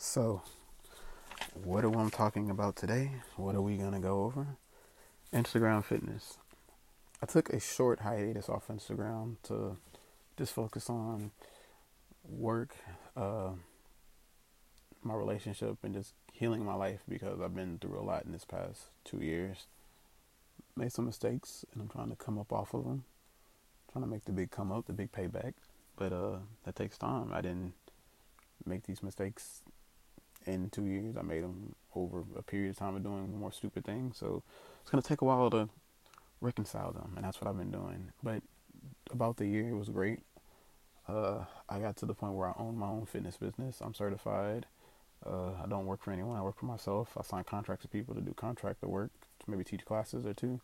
So, what are we talking about today? What are we going to go over? Instagram fitness. I took a short hiatus off Instagram to just focus on work, uh, my relationship, and just healing my life because I've been through a lot in this past two years. Made some mistakes, and I'm trying to come up off of them. trying to make the big come up, the big payback, but uh, that takes time. I didn't make these mistakes in two years. I made them over a period of time of doing more stupid things. So it's gonna take a while to reconcile them, and that's what I've been doing. But about the year, it was great. Uh, I got to the point where I own my own fitness business. I'm certified. Uh, I don't work for anyone. I work for myself. I sign contracts with people to do contractor work, to maybe teach classes or two,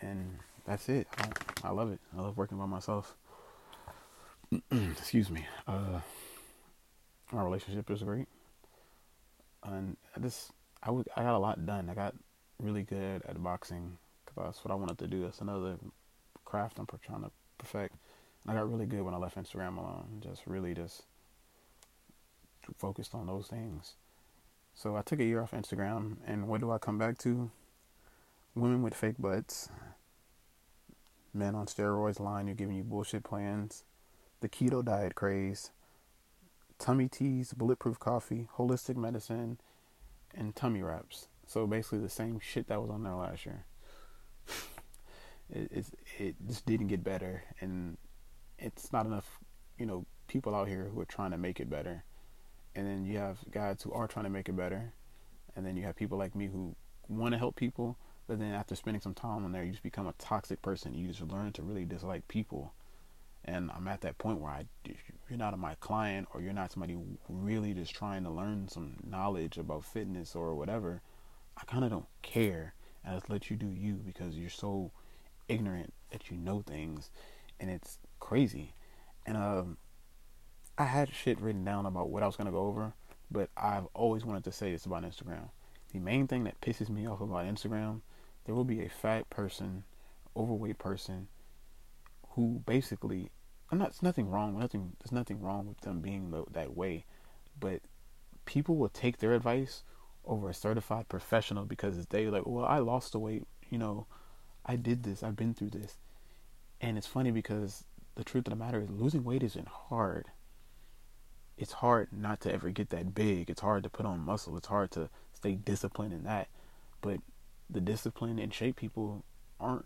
and that's it. I, I love it. I love working by myself. Excuse me. Uh, relationship is great and I just I, w- I got a lot done. I got really good at boxing because that's what I wanted to do. That's another craft I'm trying to perfect. And I got really good when I left Instagram alone. Just really just focused on those things. So I took a year off Instagram, and what do I come back to? Women with fake butts, men on steroids lying, you're giving you bullshit plans, the keto diet craze, tummy teas, bulletproof coffee, holistic medicine, and tummy wraps. So basically the same shit that was on there last year. it, it it just didn't get better, and it's not enough, you know, people out here who are trying to make it better. And then you have guys who are trying to make it better, and then you have people like me who want to help people, but then after spending some time on there, you just become a toxic person. You just learn to really dislike people and I'm at that point where I, you're not my client or you're not somebody really just trying to learn some knowledge about fitness or whatever, I kind of don't care. And I just let you do you because you're so ignorant that you know things, and it's crazy. And um, I had shit written down about what I was gonna go over, but I've always wanted to say this about Instagram. The main thing that pisses me off about Instagram, there will be a fat person, overweight person who basically I'm not. There's nothing wrong. Nothing. There's nothing wrong with them being that way, but people will take their advice over a certified professional because they like, well, I lost the weight. You know, I did this. I've been through this, and it's funny because the truth of the matter is losing weight isn't hard. It's hard not to ever get that big. It's hard to put on muscle. It's hard to stay disciplined in that. But the discipline and shape people aren't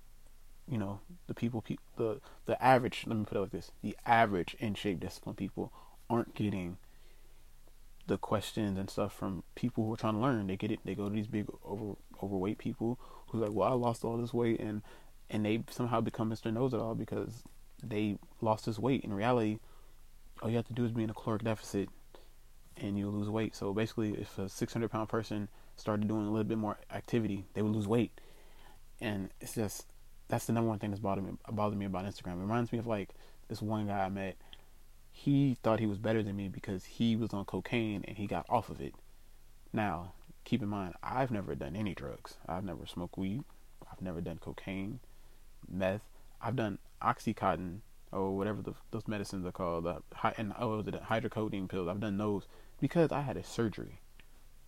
you know the people pe- the the average let me put it like this the average in shape discipline people aren't getting the questions and stuff from people who are trying to learn. They get it they go to these big over overweight people who's like well i lost all this weight and and they somehow become mr knows it all because they lost this weight. In reality all you have to do is be in a caloric deficit and you'll lose weight. So basically if a 600 pound person started doing a little bit more activity they would lose weight. And it's just that's the number one thing that's bothered me bothered me about Instagram. It reminds me of like this one guy I met. He thought he was better than me because he was on cocaine and he got off of it. Now, keep in mind, I've never done any drugs. I've never smoked weed. I've never done cocaine, meth. I've done oxycontin or whatever the, those medicines are called. Uh, and oh, it hydrocodone pills? I've done those because I had a surgery,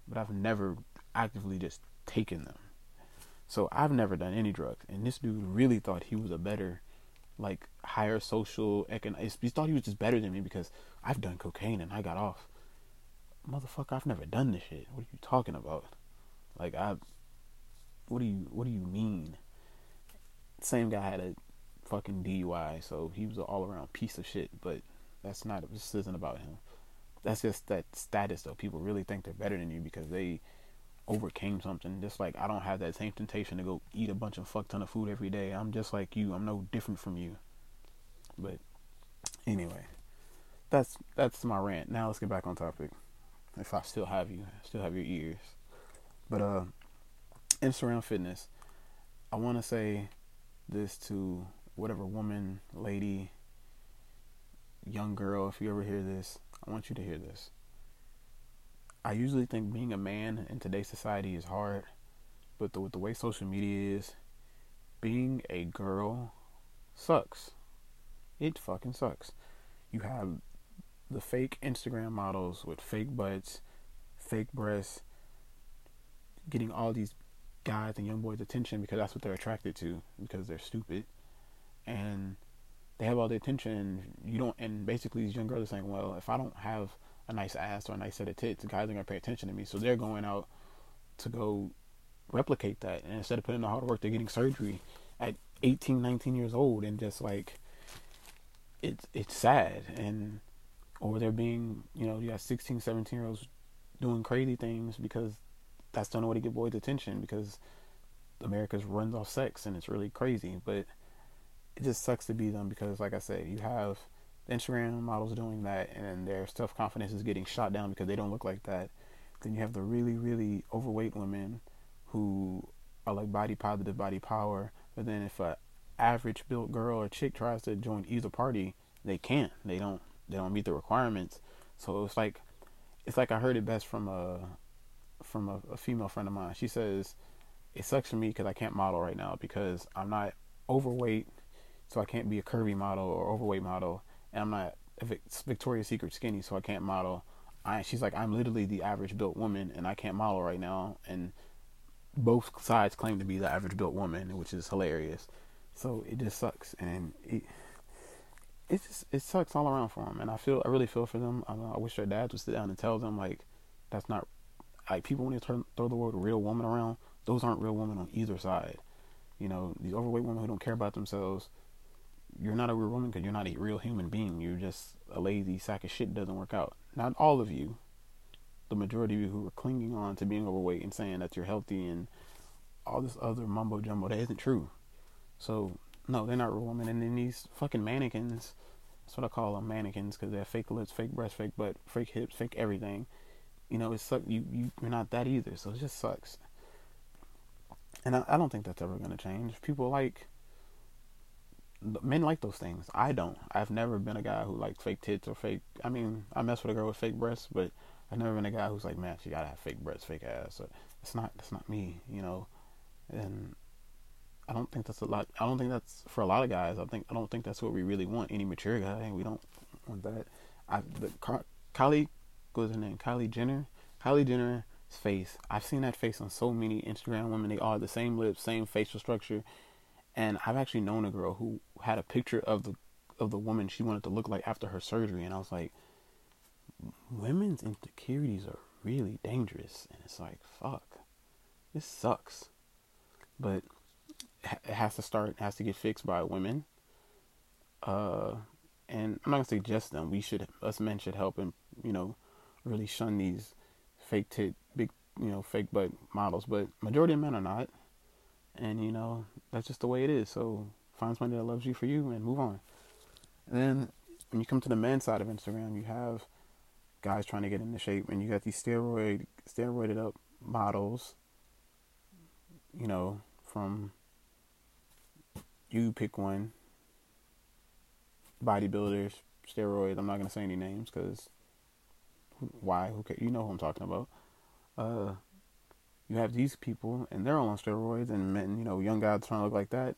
but I've never actively just taken them. So I've never done any drugs, and this dude really thought he was a better, like higher social economic. He thought he was just better than me because I've done cocaine and I got off. Motherfucker, I've never done this shit. What are you talking about? Like I, what do you what do you mean? Same guy had a fucking DUI, so he was an all around piece of shit. But that's not. This isn't about him. That's just that status though. People really think they're better than you because they overcame something. Just like I don't have that same temptation to go eat a bunch of fuck ton of food every day. I'm just like you. I'm no different from you. But anyway, that's that's my rant. Now let's get back on topic. If I still have you, I still have your ears. But uh, Instagram fitness. I want to say this to whatever woman, lady, young girl. If you ever hear this, I want you to hear this. I usually think being a man in today's society is hard, but the, with the way social media is, being a girl sucks. It fucking sucks. You have the fake Instagram models with fake butts, fake breasts, getting all these guys and young boys' attention because that's what they're attracted to because they're stupid, and they have all the attention. You don't, and basically these young girls are saying, well, if I don't have a nice ass or a nice set of tits, The guys are gonna pay attention to me, so they're going out to go replicate that, and instead of putting in the hard work, they're getting surgery at 18, 19 years old, and just like it's it's sad. And or they're being you know you got 16 17 year olds doing crazy things because that's the only way to get boys attention because america's runs off sex and it's really crazy. But it just sucks to be them because like i said you have instagram models doing that and their self-confidence is getting shot down because they don't look like that then you have the really really overweight women who are like body positive body power but then if a average built girl or chick tries to join either party, they can't. They don't. They don't meet the requirements. So it's like, it's like I heard it best from a, from a, a female friend of mine. She says, it sucks for me because I can't model right now because I'm not overweight, so I can't be a curvy model or overweight model, and I'm not Victoria's Secret skinny, so I can't model. I, she's like, I'm literally the average built woman, and I can't model right now. And both sides claim to be the average built woman, which is hilarious. So it just sucks, and it it just it sucks all around for them. And I feel I really feel for them. I, I wish their dads would sit down and tell them like that's not like people when they turn, throw the word real woman around. Those aren't real women on either side. You know, these overweight women who don't care about themselves. You're not a real woman because you're not a real human being. You're just a lazy sack of shit. Doesn't work out. Not all of you. The majority of you who are clinging on to being overweight and saying that you're healthy and all this other mumbo jumbo that isn't true. So no, they're not real women. And then these fucking mannequins, that's what I call them, mannequins, because they have fake lips, fake breasts, fake butt, fake hips, fake everything. You know, it sucks. You you you're not that either, so it just sucks. And I, I don't think that's ever gonna change. People like men like those things. I don't. I've never been a guy who liked fake tits or fake. I mean, I mess with a girl with fake breasts, but I've never been a guy who's like, man, she gotta have fake breasts, fake ass. It's not. That's not me. You know. And I don't think that's a lot. I don't think that's for a lot of guys. I think I don't think that's what we really want. Any mature guy, we don't want that. I the Kylie, what was her name? Kylie Jenner. Kylie Jenner's face. I've seen that face on so many Instagram women. They all the same lips, same facial structure. And I've actually known a girl who had a picture of the of the woman she wanted to look like after her surgery, and I was like, women's insecurities are really dangerous. And it's like, fuck, this sucks. But it has to start, has to get fixed by women. Uh, and I'm not gonna suggest them. We should, us men should help and you know, really shun these fake tit, big, you know, fake butt models. But majority of men are not, and you know that's just the way it is. So find somebody that loves you for you and move on. And then when you come to the men's side of Instagram, you have guys trying to get into shape, and you got these steroid, steroided up models. You know, from you pick one. Bodybuilders, steroids. I'm not gonna say any names because why? Who You know who I'm talking about. Uh, you have these people and they're on steroids, and men, you know, young guys trying to look like that,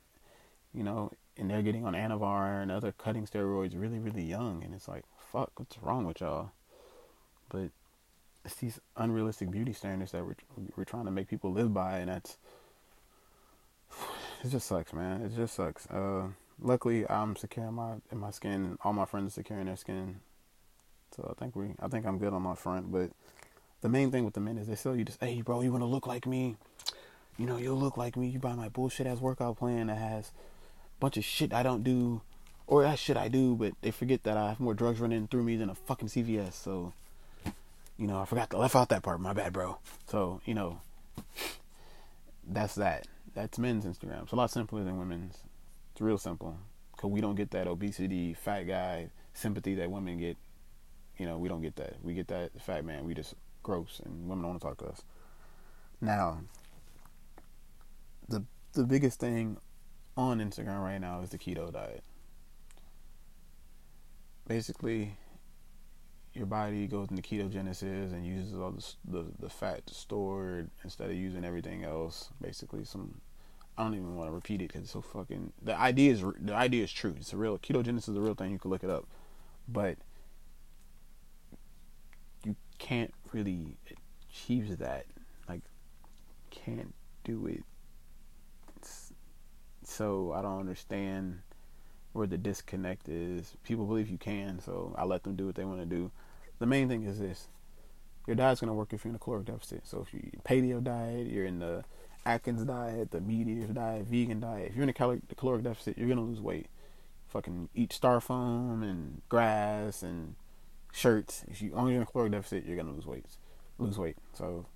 you know, and they're getting on Anavar and other cutting steroids really, really young, and it's like, fuck, what's wrong with y'all? But it's these unrealistic beauty standards that we're we're trying to make people live by, and that's it just sucks, man. It just sucks. Uh, luckily, I'm secure in my in my skin. And all my friends are secure in their skin, so I think we, I think I'm good on my front. But the main thing with the men is they sell you just, hey, bro, you want to look like me? You know, you'll look like me. You buy my bullshit ass workout plan that has a bunch of shit I don't do, or that shit I do, but they forget that I have more drugs running through me than a fucking CVS. So, you know, I forgot to left out that part. My bad, bro. So, you know, that's that that's men's Instagram. It's a lot simpler than women's. It's real simple because we don't get that obesity, fat guy sympathy that women get. You know, we don't get that. We get that fat man. We just gross, and women don't want to talk to us. Now, the the biggest thing on Instagram right now is the keto diet. Basically, your body goes into ketogenesis and uses all the, the, the fat stored instead of using everything else. Basically, some I don't even want to repeat it because it's so fucking. The idea is the idea is true. It's a real ketogenesis is a real thing. You can look it up, but you can't really achieves that. Like, can't do it. It's, so I don't understand where the disconnect is. People believe you can, so I let them do what they want to do. The main thing is this: your diet's gonna work if you're in a caloric deficit. So if you paleo diet, you're in the Atkins diet, the meat eaters diet, vegan diet. If you're in a caloric, caloric deficit, you're gonna lose weight. Fucking eat Styrofoam and grass and shirts. If you only in a caloric deficit, you're gonna lose weight. Lose weight. So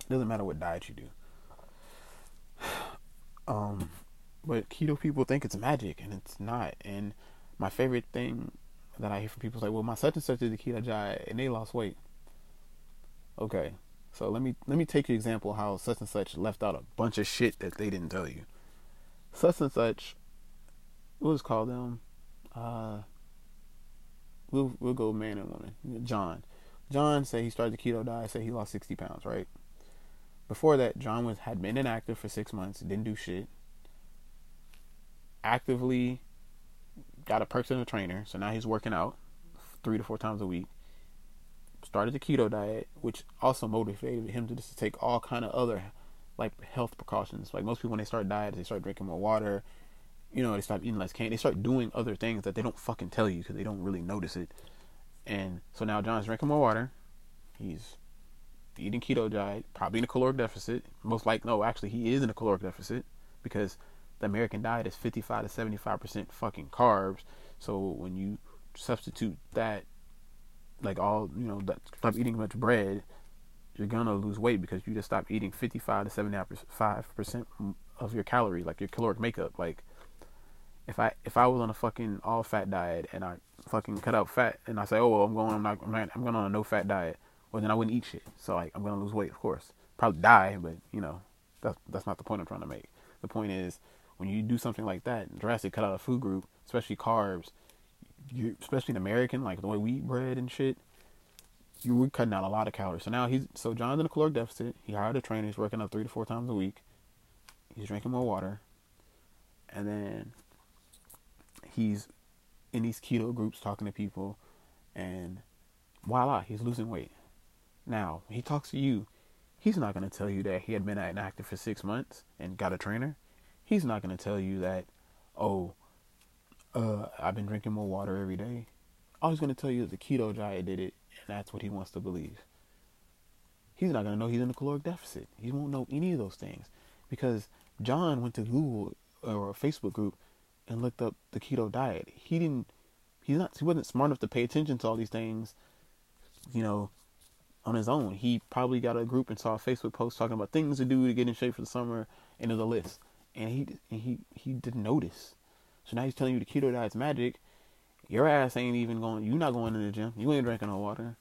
it doesn't matter what diet you do. Um, but keto people think it's magic, and it's not. And my favorite thing that I hear from people is like, "Well, my such and such did the keto diet, and they lost weight." Okay, so let me let me take your example how such and such left out a bunch of shit that they didn't tell you. Such and such, we'll just call them. Uh, we'll we'll go man and woman. John, John said he started the keto diet. Said he lost sixty pounds. Right. Before that, John was had been inactive for six months. Didn't do shit. Actively got a personal trainer, so now he's working out three to four times a week started the keto diet, which also motivated him to just take all kind of other like health precautions. Like most people, when they start diets, they start drinking more water. You know, they start eating less candy. They start doing other things that they don't fucking tell you because they don't really notice it. And so now John's drinking more water. He's eating keto diet, probably in a caloric deficit. Most likely, no, actually he is in a caloric deficit because the American diet is 55 to 75 percent fucking carbs. So when you substitute that like all you know that stop eating much bread you're gonna lose weight because you just stop eating 55 to 75 percent of your calorie, like your caloric makeup like if i if i was on a fucking all fat diet and i fucking cut out fat and i say oh well i'm going i'm not i'm, not, I'm going on a no fat diet well then i wouldn't eat shit so like i'm gonna lose weight of course probably die but you know that's that's not the point i'm trying to make the point is when you do something like that drastic cut out a food group especially carbs you, especially an American, like the way we eat bread and shit, you were cutting out a lot of calories. So now he's so John's in a caloric deficit. He hired a trainer. He's working out three to four times a week. He's drinking more water, and then he's in these keto groups talking to people, and voila, he's losing weight. Now he talks to you. He's not going to tell you that he had been inactive for six months and got a trainer. He's not going to tell you that, oh, uh, I've been drinking more water every day. All he's going to tell you is the keto diet did it, and that's what he wants to believe. He's not going to know he's in a caloric deficit. He won't know any of those things because John went to Google or a Facebook group and looked up the keto diet. He didn't. He's not. He wasn't smart enough to pay attention to all these things. You know, on his own. He probably got a group and saw a Facebook post talking about things to do to get in shape for the summer, and there's a list. And he and he he didn't notice. So now he's telling you the keto diet's magic. Your ass ain't even going. You're not going to the gym. You ain't drinking no water.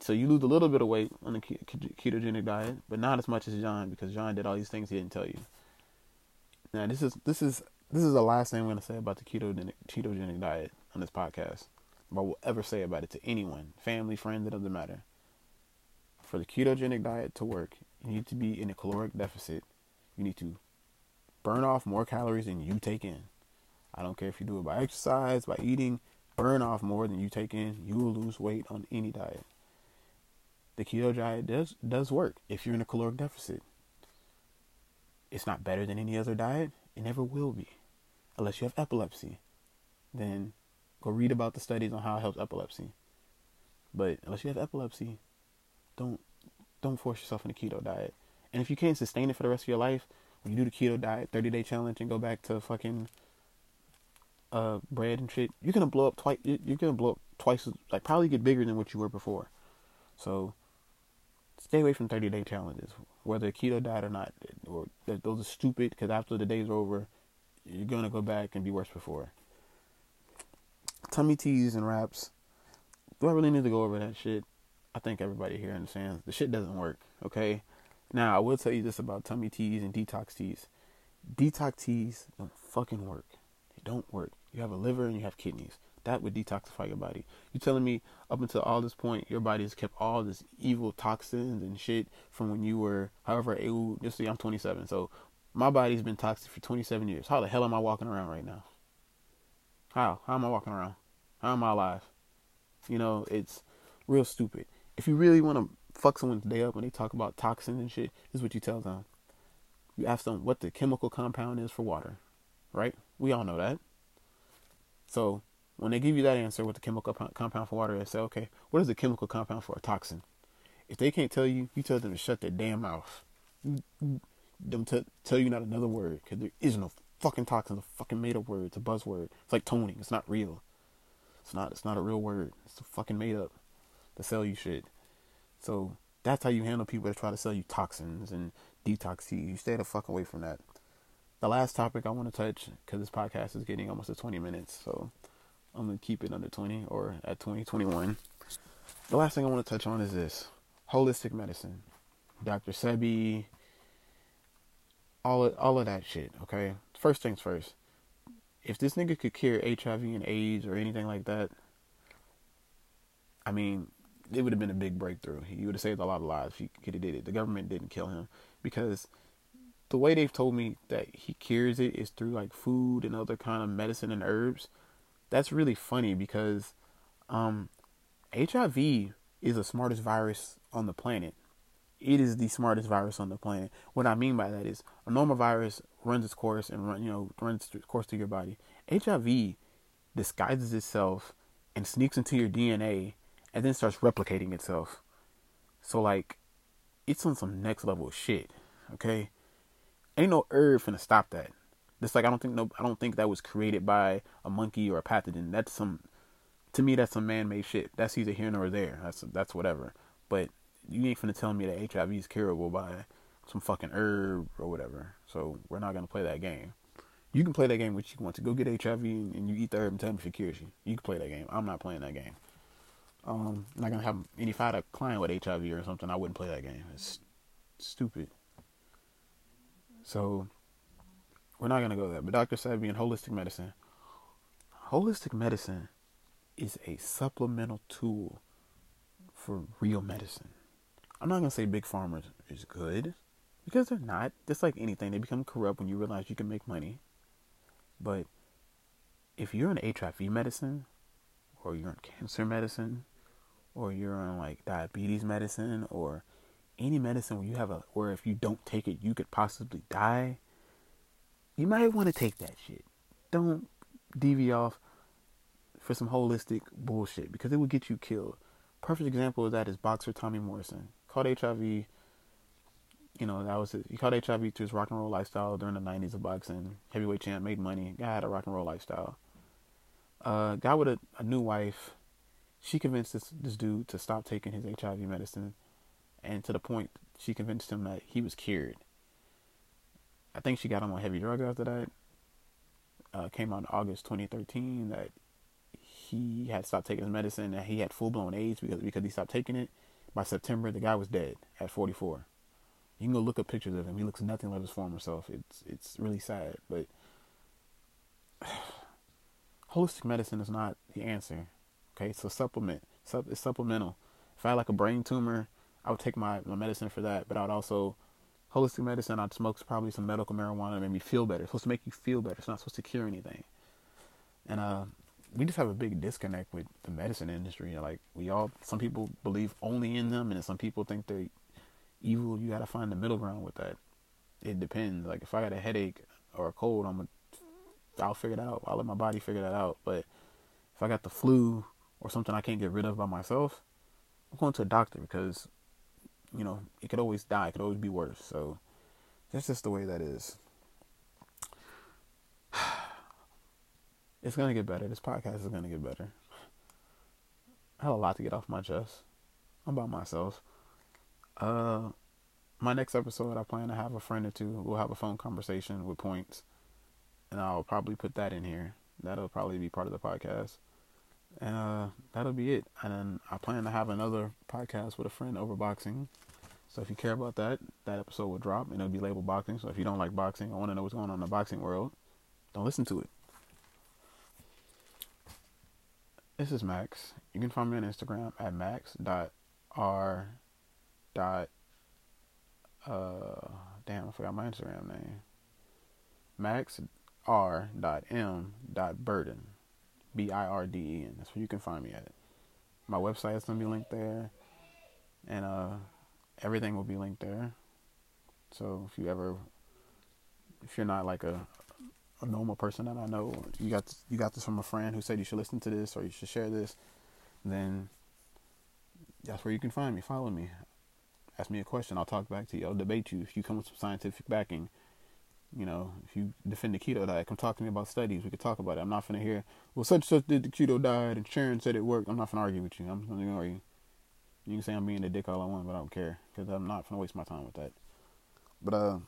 So you lose a little bit of weight on the ketogenic diet, but not as much as John because John did all these things he didn't tell you. Now this is this is this is the last thing I'm to say about the ketogenic ketogenic diet on this podcast. But I will ever say about it to anyone, family, friend, it doesn't matter. For the ketogenic diet to work, you need to be in a caloric deficit. You need to burn off more calories than you take in. I don't care if you do it by exercise, by eating, burn off more than you take in. You will lose weight on any diet. The keto diet does does work if you're in a caloric deficit. It's not better than any other diet. It never will be, unless you have epilepsy. Then go read about the studies on how it helps epilepsy. But unless you have epilepsy, don't don't force yourself in a keto diet. And if you can't sustain it for the rest of your life, when you do the keto diet, 30 day challenge, and go back to fucking uh, bread and shit, you're gonna blow up twice. You're gonna blow up twice, as, like probably get bigger than what you were before. So stay away from 30 day challenges, whether keto diet or not. Or those are stupid because after the day's over, you're gonna go back and be worse before. Tummy teas and wraps. Do I really need to go over that shit? I think everybody here understands the shit doesn't work. Okay, now, I will tell you this about tummy teas and detox teas. Detox teas don't fucking work. They don't work. You have a liver and you have kidneys. That would detoxify your body. You telling me up until all this point, your body has kept all this evil toxins and shit from when you were, however, eh, ew, just see, I'm 27. So my body's been toxic for 27 years. How the hell am I walking around right now? How? How am I walking around? How am I alive? You know, it's real stupid. if you really want to fuck someone's day up when they talk about toxins and shit, this is what you tell them. You ask them what the chemical compound is for water, right? We all know that. So when they give you that answer, what the chemical compound for water is, say, okay, what is the chemical compound for a toxin? If they can't tell you, you tell them to shut their damn mouth. Don't t- tell you not another word because there is no fucking toxin. It's a fucking made up word. It's a buzzword. It's like toning. It's not real. It's not. It's not a real word. It's a fucking made up to sell you shit. So that's how you handle people that try to sell you toxins and detox you. You stay the fuck away from that. The last topic I want to touch because this podcast is getting almost to 20 minutes, so I'm gonna keep it under 20 or at 20, 21. The last thing I want to touch on is this holistic medicine. Dr. Sebi, all of, all of that shit, okay? First things first. If this nigga could cure HIV and AIDS or anything like that, I mean, it would have been a big breakthrough. He would have saved a lot of lives if he could have did it. The government didn't kill him because the way they've told me that he cures it is through like food and other kind of medicine and herbs. That's really funny because um, HIV is the smartest virus on the planet. It is the smartest virus on the planet. What I mean by that is a normal virus runs its course and run, you know, runs its course through your body. HIV disguises itself and sneaks into your DNA and then starts replicating itself. So like, it's on some next level shit. Okay, ain't no herb finna stop that. Just like I don't think no, I don't think that was created by a monkey or a pathogen. That's some, to me, that's some man-made shit. That's either here nor there. That's that's whatever. But you ain't finna tell me that HIV is curable by some fucking herb or whatever. So we're not gonna play that game. You can play that game what you want to. Go get HIV and you eat the herb and tell me if it cures you. You can play that game. I'm not playing that game. Um, I'm not gonna have any if I had a client with HIV or something, I wouldn't play that game. It's stupid. So we're not gonna go there. But Dr. Sebi in holistic medicine. Holistic medicine is a supplemental tool for real medicine. I'm not gonna say big pharma is good because they're not. Just like anything, they become corrupt when you realize you can make money. But if you're in HIV medicine, or you're in cancer medicine, or you're on like diabetes medicine, or any medicine where you have a where if you don't take it you could possibly die, you might want to take that shit. Don't deviate off for some holistic bullshit because it will get you killed. Perfect example of that is boxer Tommy Morrison. Caught HIV. You know that was it. He caught HIV to his rock and roll lifestyle during the '90s of boxing. Heavyweight champ, made money. Guy had a rock and roll lifestyle. Uh, guy with a, a new wife. She convinced this this dude to stop taking his HIV medicine and to the point she convinced him that he was cured. I think she got him on heavy drugs after that. Uh, came out in August 2013 that he had stopped taking his medicine and he had full blown AIDS because because he stopped taking it. By September, the guy was dead at 44. You can go look up pictures of him. He looks nothing like his former self. It's it's really sad, but holistic medicine is not the answer. Okay, a supplement. It's supplemental. If I had like a brain tumor I would take my, my medicine for that, but I would also holistic medicine. I'd smoke probably some medical marijuana to make me feel better. It's supposed to make you feel better. It's not supposed to cure anything. And uh, we just have a big disconnect with the medicine industry. Like we all, some people believe only in them, and some people think they're evil. You got to find the middle ground with that. It depends. Like if I got a headache or a cold, I'm gonna, I'll figure it out. I'll let my body figure that out. But if I got the flu or something I can't get rid of by myself, I'm going to a doctor because you know, it could always die. It could always be worse. So that's just the way that is. It's gonna get better. This podcast is gonna get better. I have a lot to get off my chest. I'm by myself. Uh, my next episode, I plan to have a friend or two. We'll have a phone conversation with points, and I'll probably put that in here. That'll probably be part of the podcast. And uh, that'll be it. And then I plan to have another podcast with a friend over boxing. So if you care about that, that episode will drop and it'll be labeled boxing. So if you don't like boxing, I want to know what's going on in the boxing world, don't listen to it. This is Max. You can find me on Instagram at max.r. Dot, uh, damn, I forgot my Instagram name. Max R. Dot M. Dot Burden. B I R D E N. That's where you can find me at. My website is gonna be linked there. and uh, everything will be linked there. So if you ever, if you're not like a, a normal person that I know, you got you got this from a friend who said you should listen to this or you should share this, then that's where you can find me. Follow me. Ask me a question. I'll talk back to you. I'll debate you. If you come with some scientific backing, you know, if you defend the keto diet, come talk to me about studies. We could talk about it. I'm not gonna hear, well, such such did the keto diet and Sharon said it worked. I'm not gonna argue with you. I'm gonna argue. You can say I'm being a dick all I want, but I don't care because I'm not gonna waste my time with that. But uh,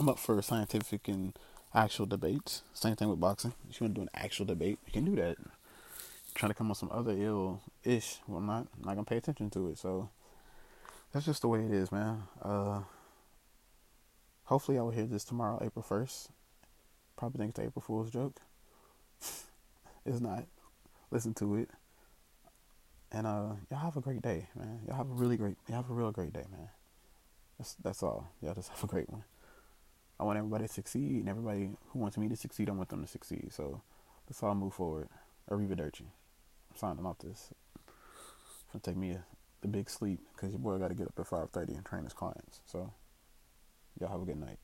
I'm up for scientific and actual debates. Same thing with boxing. If you want to do an actual debate, you can do that. Trying to come on some other ill ish. Well, I'm not. I'm not gonna pay attention to it. So that's just the way it is, man. Uh Hopefully, I will hear this tomorrow, April 1st. Probably think it's April Fool's joke. it's not. Listen to it. And uh, y'all have a great day, man. Y'all have a really great, y'all have a real great day, man. That's that's all. Y'all just have a great one. I want everybody to succeed, and everybody who wants me to succeed, I want them to succeed. So let's all move forward. Arrivederci. I'm signing off this. It's gonna take me a, the big sleep because your boy got to get up at 5:30 and train his clients. So. Y'all have a good night.